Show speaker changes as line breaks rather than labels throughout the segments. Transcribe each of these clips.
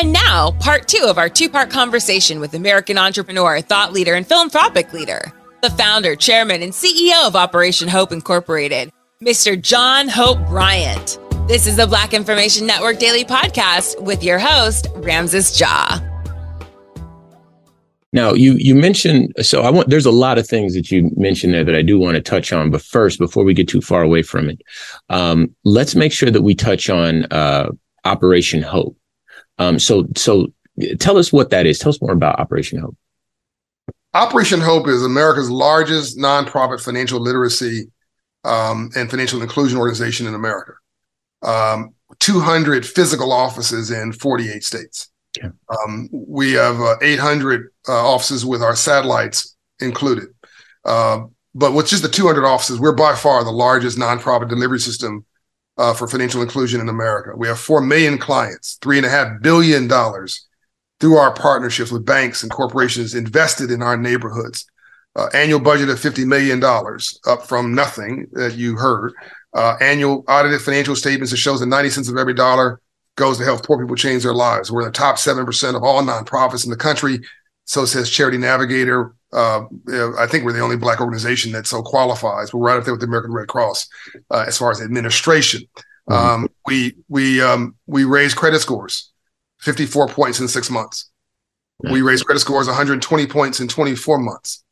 And now, part two of our two part conversation with American entrepreneur, thought leader, and philanthropic leader, the founder, chairman, and CEO of Operation Hope Incorporated, Mr. John Hope Bryant. This is the Black Information Network Daily Podcast with your host, Ramses Ja.
Now you you mentioned so I want there's a lot of things that you mentioned there that I do want to touch on, but first, before we get too far away from it, um, let's make sure that we touch on uh, Operation Hope. Um, so so tell us what that is. Tell us more about Operation Hope.
Operation Hope is America's largest nonprofit financial literacy um, and financial inclusion organization in America. Um, 200 physical offices in 48 states. Okay. Um, we have uh, 800 uh, offices with our satellites included. Uh, but with just the 200 offices, we're by far the largest nonprofit delivery system uh, for financial inclusion in America. We have 4 million clients, $3.5 billion through our partnerships with banks and corporations invested in our neighborhoods. Uh, annual budget of $50 million, up from nothing that you heard. Uh, annual audited financial statements that shows that 90 cents of every dollar goes to help poor people change their lives. We're in the top 7% of all nonprofits in the country. So says Charity Navigator. Uh, I think we're the only Black organization that so qualifies. We're right up there with the American Red Cross uh, as far as administration. Mm-hmm. Um, we we um, we raise credit scores, 54 points in six months. Mm-hmm. We raise credit scores 120 points in 24 months.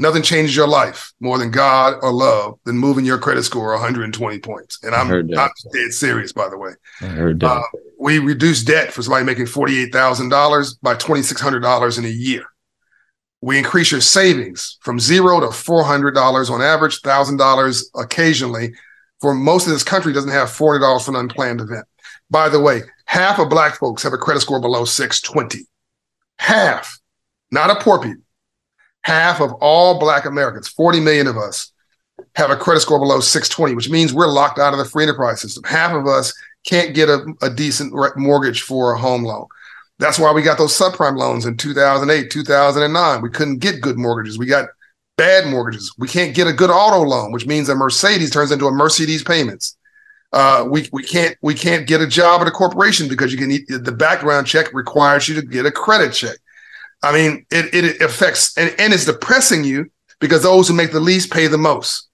Nothing changes your life more than God or love than moving your credit score 120 points. And I'm, I'm dead serious, by the way.
I heard that. Uh,
we reduce debt for somebody making $48,000 by $2,600 in a year. We increase your savings from zero to $400 on average, $1,000 occasionally. For most of this country doesn't have $400 for an unplanned event. By the way, half of black folks have a credit score below 620. Half, not a poor people half of all Black Americans, 40 million of us, have a credit score below 620, which means we're locked out of the free enterprise system. Half of us can't get a, a decent mortgage for a home loan. That's why we got those subprime loans in 2008, 2009. We couldn't get good mortgages. We got bad mortgages. We can't get a good auto loan, which means a Mercedes turns into a Mercedes payments. Uh, we we can't we can't get a job at a corporation because you can the background check requires you to get a credit check. I mean, it, it affects and, and it's depressing you because those who make the least pay the most.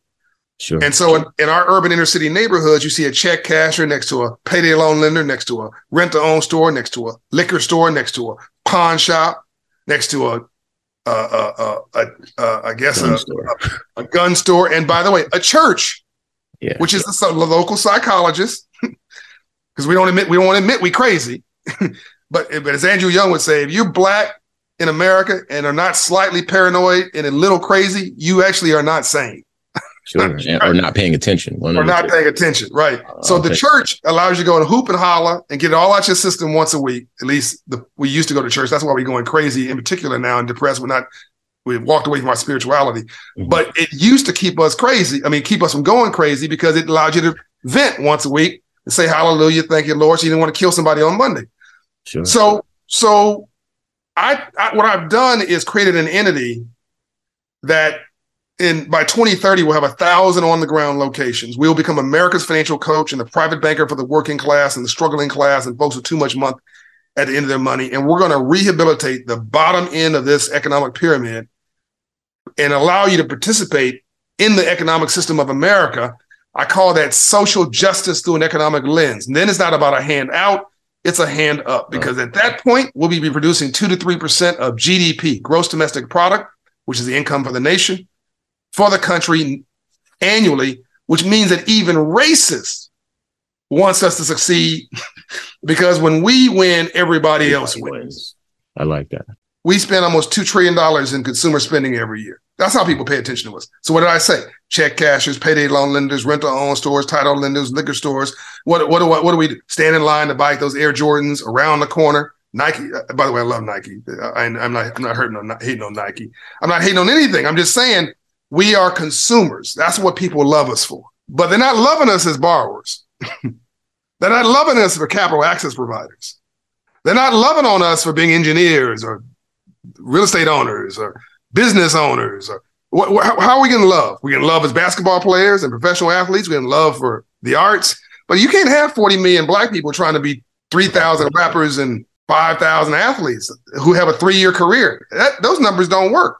Sure.
And so in, in, our urban inner city neighborhoods, you see a check casher next to a payday loan lender, next to a rent to own store, next to a liquor store, next to a pawn shop, next to a, a, a, a, a I guess gun a, a, gun store. And by the way, a church,
yeah.
which is the, local psychologist, because we don't admit we don't want to admit we crazy. but, but as Andrew Young would say, if you're black in America and are not slightly paranoid and a little crazy, you actually are not sane.
Sure. or not paying attention.
One or not paying attention. Right. Uh, so the church allows you to go and hoop and holler and get it all out your system once a week. At least the, we used to go to church. That's why we're going crazy in particular now and depressed. We're not we've walked away from our spirituality. Mm-hmm. But it used to keep us crazy. I mean, keep us from going crazy because it allowed you to vent once a week and say hallelujah, thank you, Lord. So you didn't want to kill somebody on Monday. Sure. So so I, I what I've done is created an entity that in by 2030 we'll have a thousand on the ground locations. We will become America's financial coach and the private banker for the working class and the struggling class and folks with too much month at the end of their money. And we're going to rehabilitate the bottom end of this economic pyramid and allow you to participate in the economic system of America. I call that social justice through an economic lens. And then it's not about a hand out, it's a hand up because at that point, we'll be producing two to 3% of GDP, gross domestic product, which is the income for the nation, for the country annually, which means that even racists wants us to succeed because when we win, everybody, everybody else wins. wins.
I like that.
We spend almost $2 trillion in consumer spending every year. That's how people pay attention to us. So what did I say? Check cashers, payday loan lenders, rental own stores, title lenders, liquor stores. What what do what, what do we do? Stand in line to buy those Air Jordans around the corner. Nike. Uh, by the way, I love Nike. I, am not I'm not hurting on hating on Nike. I'm not hating on anything. I'm just saying we are consumers. That's what people love us for. But they're not loving us as borrowers. they're not loving us for capital access providers. They're not loving on us for being engineers or real estate owners or business owners? Or what, how are we getting love? We getting love as basketball players and professional athletes. We getting love for the arts. But you can't have 40 million black people trying to be 3,000 rappers and 5,000 athletes who have a three year career. That, those numbers don't work.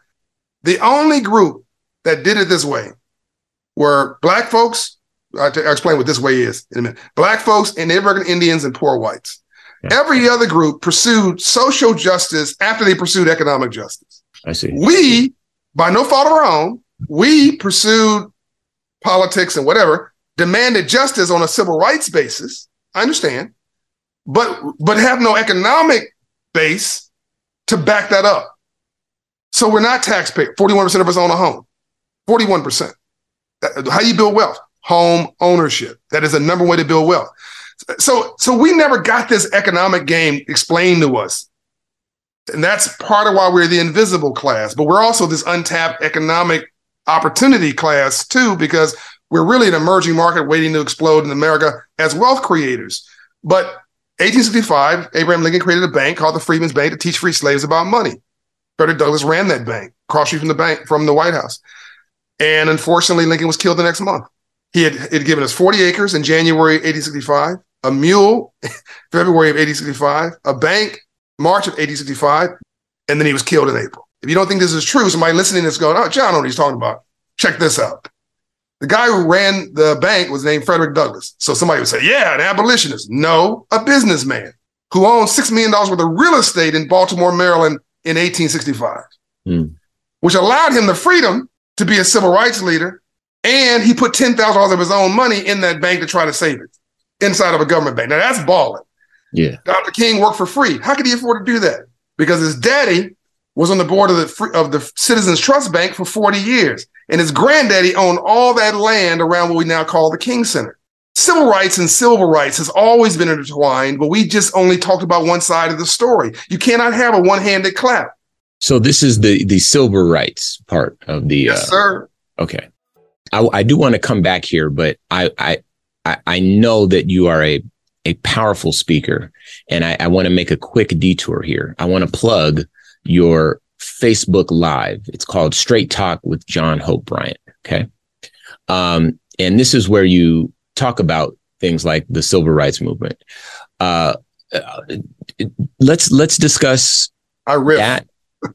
The only group that did it this way were black folks. I'll, t- I'll explain what this way is in a minute. Black folks and Native American Indians and poor whites. Yeah. Every other group pursued social justice after they pursued economic justice.
I see.
We, by no fault of our own, we pursued politics and whatever, demanded justice on a civil rights basis. I understand, but but have no economic base to back that up. So we're not taxpayer. 41% of us own a home. 41%. How you build wealth? Home ownership. That is the number way to build wealth. So so we never got this economic game explained to us. And that's part of why we're the invisible class, but we're also this untapped economic opportunity class too, because we're really an emerging market waiting to explode in America as wealth creators. But 1865, Abraham Lincoln created a bank called the Freedmen's Bank to teach free slaves about money. Frederick Douglass ran that bank, cross street from the bank from the White House. And unfortunately, Lincoln was killed the next month. He had, had given us 40 acres in January 1865, a mule February of 1865, a bank March of 1865, and then he was killed in April. If you don't think this is true, somebody listening is going, oh, John, I know what he's talking about. Check this out. The guy who ran the bank was named Frederick Douglass. So somebody would say, yeah, an abolitionist. No, a businessman who owned $6 million worth of real estate in Baltimore, Maryland in 1865, mm. which allowed him the freedom to be a civil rights leader. And he put $10,000 of his own money in that bank to try to save it inside of a government bank. Now that's balling.
Yeah.
Dr. King worked for free. How could he afford to do that? Because his daddy was on the board of the of the Citizens Trust Bank for 40 years, and his granddaddy owned all that land around what we now call the King Center. Civil rights and civil rights has always been intertwined, but we just only talked about one side of the story. You cannot have a one-handed clap.
So this is the the civil rights part of the.
Yes, uh, sir.
Okay, I, I do want to come back here, but I I I know that you are a a powerful speaker. And I, I want to make a quick detour here. I want to plug your Facebook Live. It's called Straight Talk with John Hope Bryant. Okay. Um, and this is where you talk about things like the civil rights movement. Uh, uh let's let's discuss I that,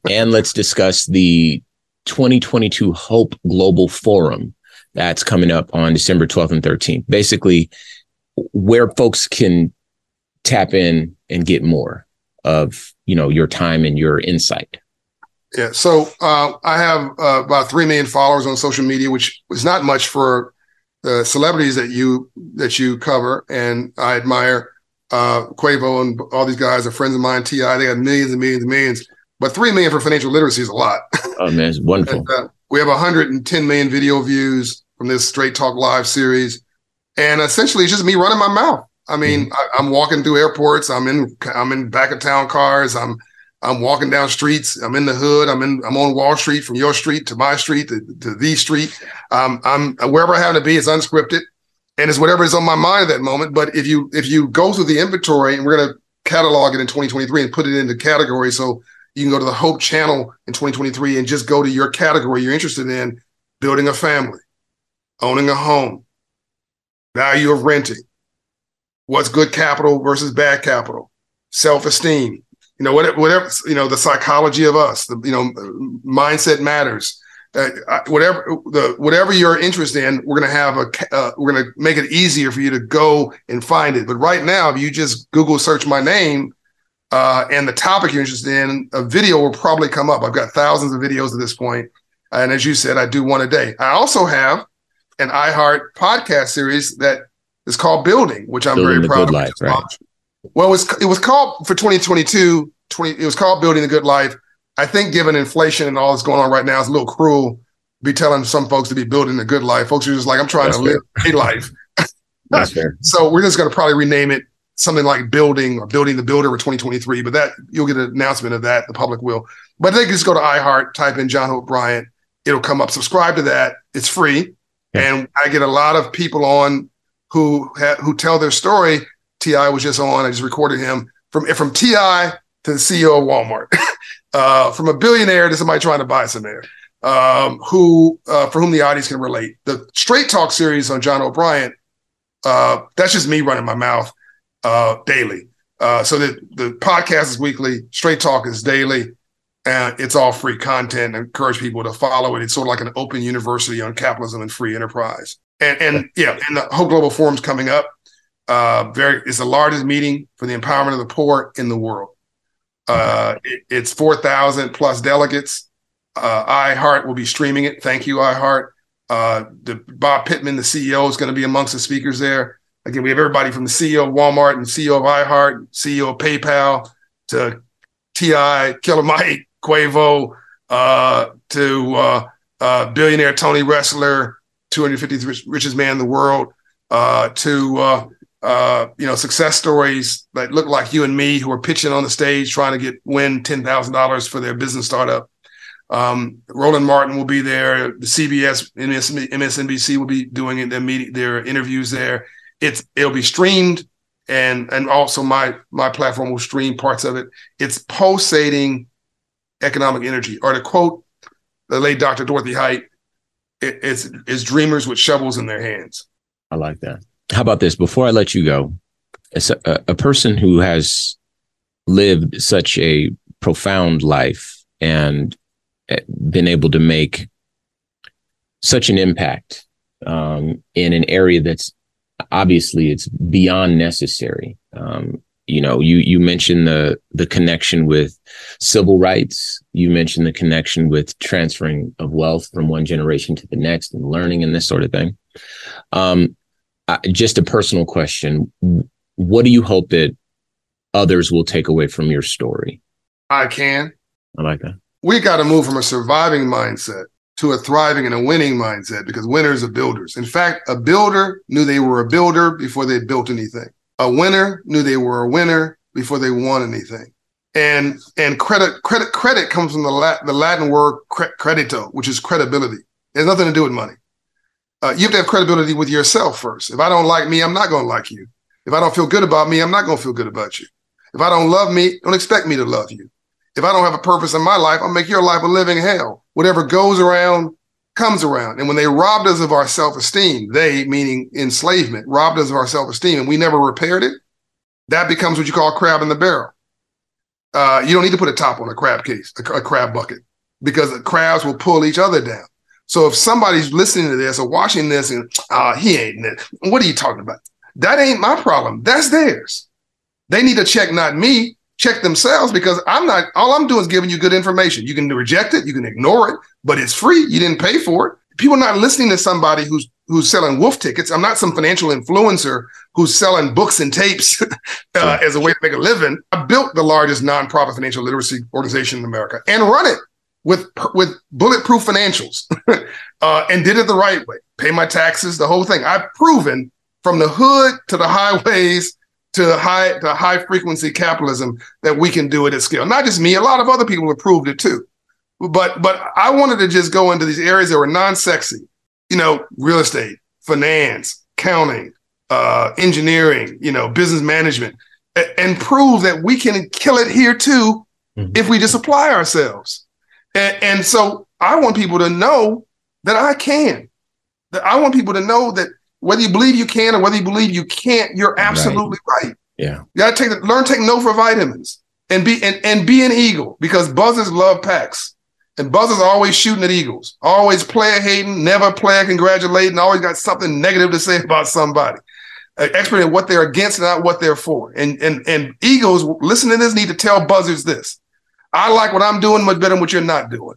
and let's discuss the 2022 Hope Global Forum that's coming up on December 12th and 13th. Basically, where folks can tap in and get more of you know your time and your insight
yeah so uh, i have uh, about 3 million followers on social media which is not much for the celebrities that you that you cover and i admire uh, Quavo and all these guys are friends of mine. T.I., they got millions and millions and millions, but three million for financial literacy is a lot.
Oh man, it's wonderful. and, uh,
we have 110 million video views from this Straight Talk Live series. And essentially, it's just me running my mouth. I mean, mm-hmm. I, am walking through airports. I'm in I'm in back of town cars. I'm I'm walking down streets. I'm in the hood. I'm in. I'm on Wall Street, from your street to my street to, to the street. Um, I'm wherever I happen to be. It's unscripted, and it's whatever is on my mind at that moment. But if you if you go through the inventory, and we're gonna catalog it in 2023 and put it into categories, so you can go to the Hope Channel in 2023 and just go to your category you're interested in: building a family, owning a home, value of renting, what's good capital versus bad capital, self esteem you know, whatever, whatever, you know, the psychology of us, the, you know, mindset matters. Uh, whatever the whatever you're interested in, we're gonna have a uh, we're gonna make it easier for you to go and find it. But right now, if you just Google search my name uh, and the topic you're interested in, a video will probably come up. I've got thousands of videos at this point, and as you said, I do one a day. I also have an iHeart podcast series that is called Building, which I'm Building very proud of. Life, right? Well, it was it was called for 2022. 20, it was called Building a Good Life. I think, given inflation and all that's going on right now, it's a little cruel be telling some folks to be building a good life. Folks are just like, I'm trying that's to fair. live a life.
that's fair.
So we're just going to probably rename it something like Building or Building the Builder for 2023. But that you'll get an announcement of that. The public will. But they can just go to iHeart, type in John Hope Bryant. It'll come up. Subscribe to that. It's free, yeah. and I get a lot of people on who ha- who tell their story T.I. was just on. I just recorded him from from T.I. to the CEO of Walmart, uh, from a billionaire to somebody trying to buy some air, um, who uh, for whom the audience can relate. The Straight Talk series on John Hope Bryant, uh, that's just me running my mouth uh, daily. Uh, so the the podcast is weekly. Straight Talk is daily. And it's all free content. I encourage people to follow it. It's sort of like an open university on capitalism and free enterprise. And, and yeah, and the Hope Global Forum's coming up. Uh, very, it's the largest meeting for the empowerment of the poor in the world. Uh, it, it's 4,000 plus delegates. Uh, iHeart will be streaming it. Thank you, iHeart. Uh, the Bob Pittman, the CEO, is going to be amongst the speakers there. Again, we have everybody from the CEO of Walmart and CEO of iHeart, CEO of PayPal to T.I., Killer Mike, Quavo, uh, to uh, uh, billionaire Tony Ressler, 250th richest man in the world, uh, to uh, uh, you know, success stories that look like you and me who are pitching on the stage trying to get win ten thousand dollars for their business startup. Um, Roland Martin will be there. The CBS, MSNBC will be doing their meeting, their interviews there. It's it'll be streamed, and and also my my platform will stream parts of it. It's pulsating economic energy, or to quote the late Dr. Dorothy Height, it, it's it's dreamers with shovels in their hands.
I like that how about this? Before I let you go, a, a person who has lived such a profound life and eh, been able to make such an impact um, in an area that's obviously it's beyond necessary. Um, you know, you you mentioned the the connection with civil rights. You mentioned the connection with transferring of wealth from one generation to the next and learning and this sort of thing. Um, just a personal question. What do you hope that others will take away from your story?
I can.
I like that.
We got to move from a surviving mindset to a thriving and a winning mindset because winners are builders. In fact, a builder knew they were a builder before they built anything. A winner knew they were a winner before they won anything. And and credit credit credit comes from the Latin, the Latin word credito, which is credibility. It has nothing to do with money uh, you have to have credibility with yourself first. If I don't like me, I'm not going to like you. If I don't feel good about me, I'm not going to feel good about you. If I don't love me, don't expect me to love you. If I don't have a purpose in my life, I'll make your life a living hell. Whatever goes around comes around. And when they robbed us of our self esteem, they, meaning enslavement, robbed us of our self esteem and we never repaired it, that becomes what you call crab in the barrel. Uh, you don't need to put a top on a crab case, a, a crab bucket, because the crabs will pull each other down. So if somebody's listening to this or watching this and uh, he ain't what are you talking about? That ain't my problem. That's theirs. They need to check not me, check themselves because I'm not all I'm doing is giving you good information. You can reject it, you can ignore it, but it's free. You didn't pay for it. People are not listening to somebody who's who's selling wolf tickets. I'm not some financial influencer who's selling books and tapes uh, as a way to make a living. I built the largest nonprofit financial literacy organization in America and run it with with bulletproof financials uh, and did it the right way. Pay my taxes, the whole thing. I've proven from the hood to the highways to high to high frequency capitalism that we can do it at scale. Not just me, a lot of other people have proved it too. But but I wanted to just go into these areas that were non-sexy, you know, real estate, finance, accounting, uh, engineering, you know, business management, and prove that we can kill it here too mm-hmm. if we just apply ourselves. And, and so I want people to know that I can. That I want people to know that whether you believe you can or whether you believe you can't, you're absolutely right. right.
Yeah.
You gotta take the, learn take no for vitamins and be and, and be an eagle because buzzers love packs. And buzzers are always shooting at eagles, always player hating, never player congratulating, always got something negative to say about somebody expert in what they're against and not what they're for. And and and egos listen to this need to tell buzzards this. I like what I'm doing much better than what you're not doing.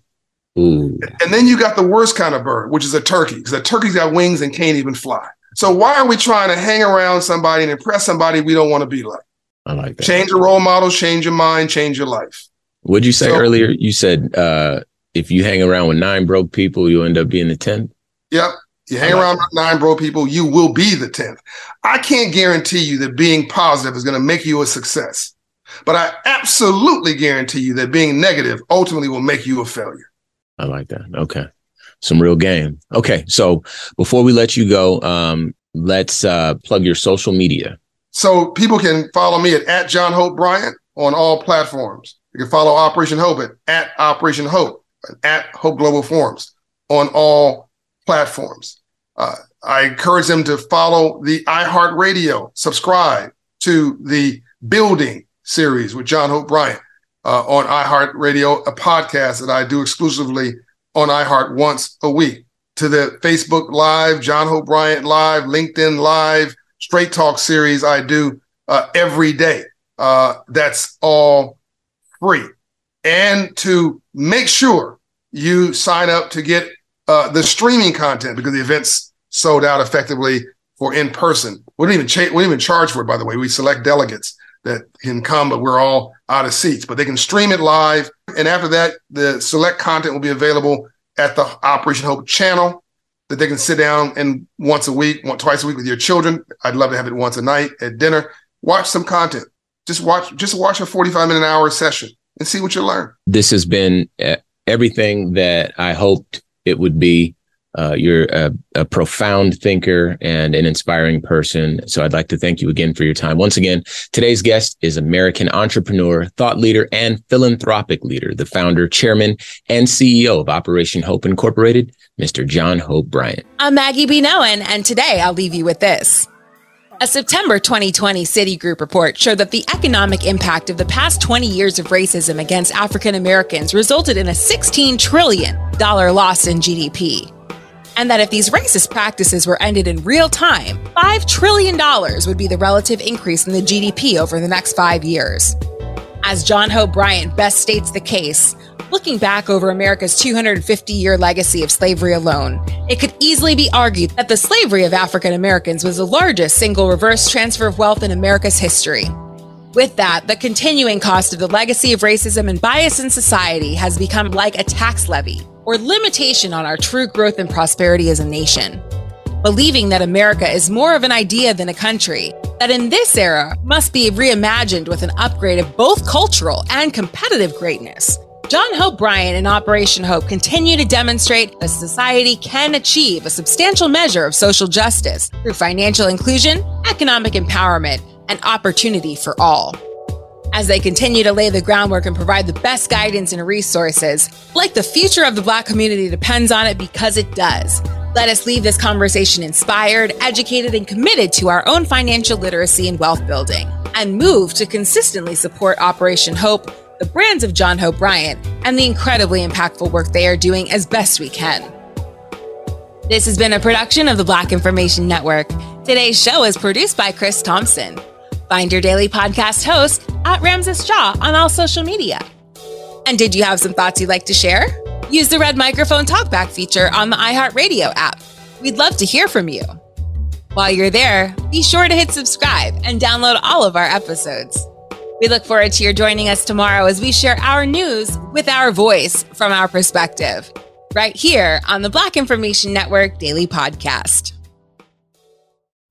Ooh. And then you got the worst kind of bird, which is a turkey, because a turkey's got wings and can't even fly. So why are we trying to hang around somebody and impress somebody we don't want to be like?
I like that.
Change your role models, change your mind, change your life.
What'd you say so, earlier? You said uh, if you hang around with nine broke people, you end up being the tenth.
Yep. You hang around with nine broke people, you will be the 10th. I can't guarantee you that being positive is going to make you a success, but I absolutely guarantee you that being negative ultimately will make you a failure.
I like that. Okay. Some real game. Okay. So before we let you go, um, let's uh, plug your social media.
So people can follow me at, at John Hope Bryant on all platforms. You can follow Operation Hope at, at Operation Hope, at Hope Global Forums on all platforms. Uh, I encourage them to follow the iHeartRadio, subscribe to the Building series with John Hope Bryant uh, on iHeartRadio, a podcast that I do exclusively on iHeart once a week. To the Facebook Live, John Hope Bryant Live, LinkedIn Live, Straight Talk series I do uh, every day. Uh, that's all free. And to make sure you sign up to get uh, the streaming content because the events sold out effectively for in person. We don't even cha- we don't even charge for it. By the way, we select delegates that can come, but we're all out of seats. But they can stream it live, and after that, the select content will be available at the Operation Hope channel that they can sit down and once a week, twice a week with your children. I'd love to have it once a night at dinner. Watch some content. Just watch, just watch a 45 minute hour session and see what you learn.
This has been uh, everything that I hoped it would be. Uh, you're a, a, profound thinker and an inspiring person. So I'd like to thank you again for your time. Once again, today's guest is American entrepreneur, thought leader, and philanthropic leader, the founder, chairman, and CEO of Operation Hope Incorporated, Mr. John Hope Bryant.
I'm Maggie B. Noen, and today I'll leave you with this. A September 2020 Citigroup report showed that the economic impact of the past 20 years of racism against African Americans resulted in a $16 trillion loss in GDP. And that if these racist practices were ended in real time, $5 trillion would be the relative increase in the GDP over the next five years. As John Hope Bryant best states the case, Looking back over America's 250 year legacy of slavery alone, it could easily be argued that the slavery of African Americans was the largest single reverse transfer of wealth in America's history. With that, the continuing cost of the legacy of racism and bias in society has become like a tax levy or limitation on our true growth and prosperity as a nation. Believing that America is more of an idea than a country, that in this era must be reimagined with an upgrade of both cultural and competitive greatness, John Hope Bryant and Operation Hope continue to demonstrate that society can achieve a substantial measure of social justice through financial inclusion, economic empowerment, and opportunity for all. As they continue to lay the groundwork and provide the best guidance and resources, like the future of the Black community depends on it because it does. Let us leave this conversation inspired, educated, and committed to our own financial literacy and wealth building, and move to consistently support Operation Hope the brands of John Hope Bryant, and the incredibly impactful work they are doing as best we can. This has been a production of the Black Information Network. Today's show is produced by Chris Thompson. Find your daily podcast host at Ramses Ja on all social media. And did you have some thoughts you'd like to share? Use the red microphone talkback feature on the iHeartRadio app. We'd love to hear from you. While you're there, be sure to hit subscribe and download all of our episodes. We look forward to your joining us tomorrow as we share our news with our voice from our perspective, right here on the Black Information Network Daily Podcast.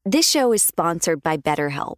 This show is sponsored by BetterHelp.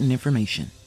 important information.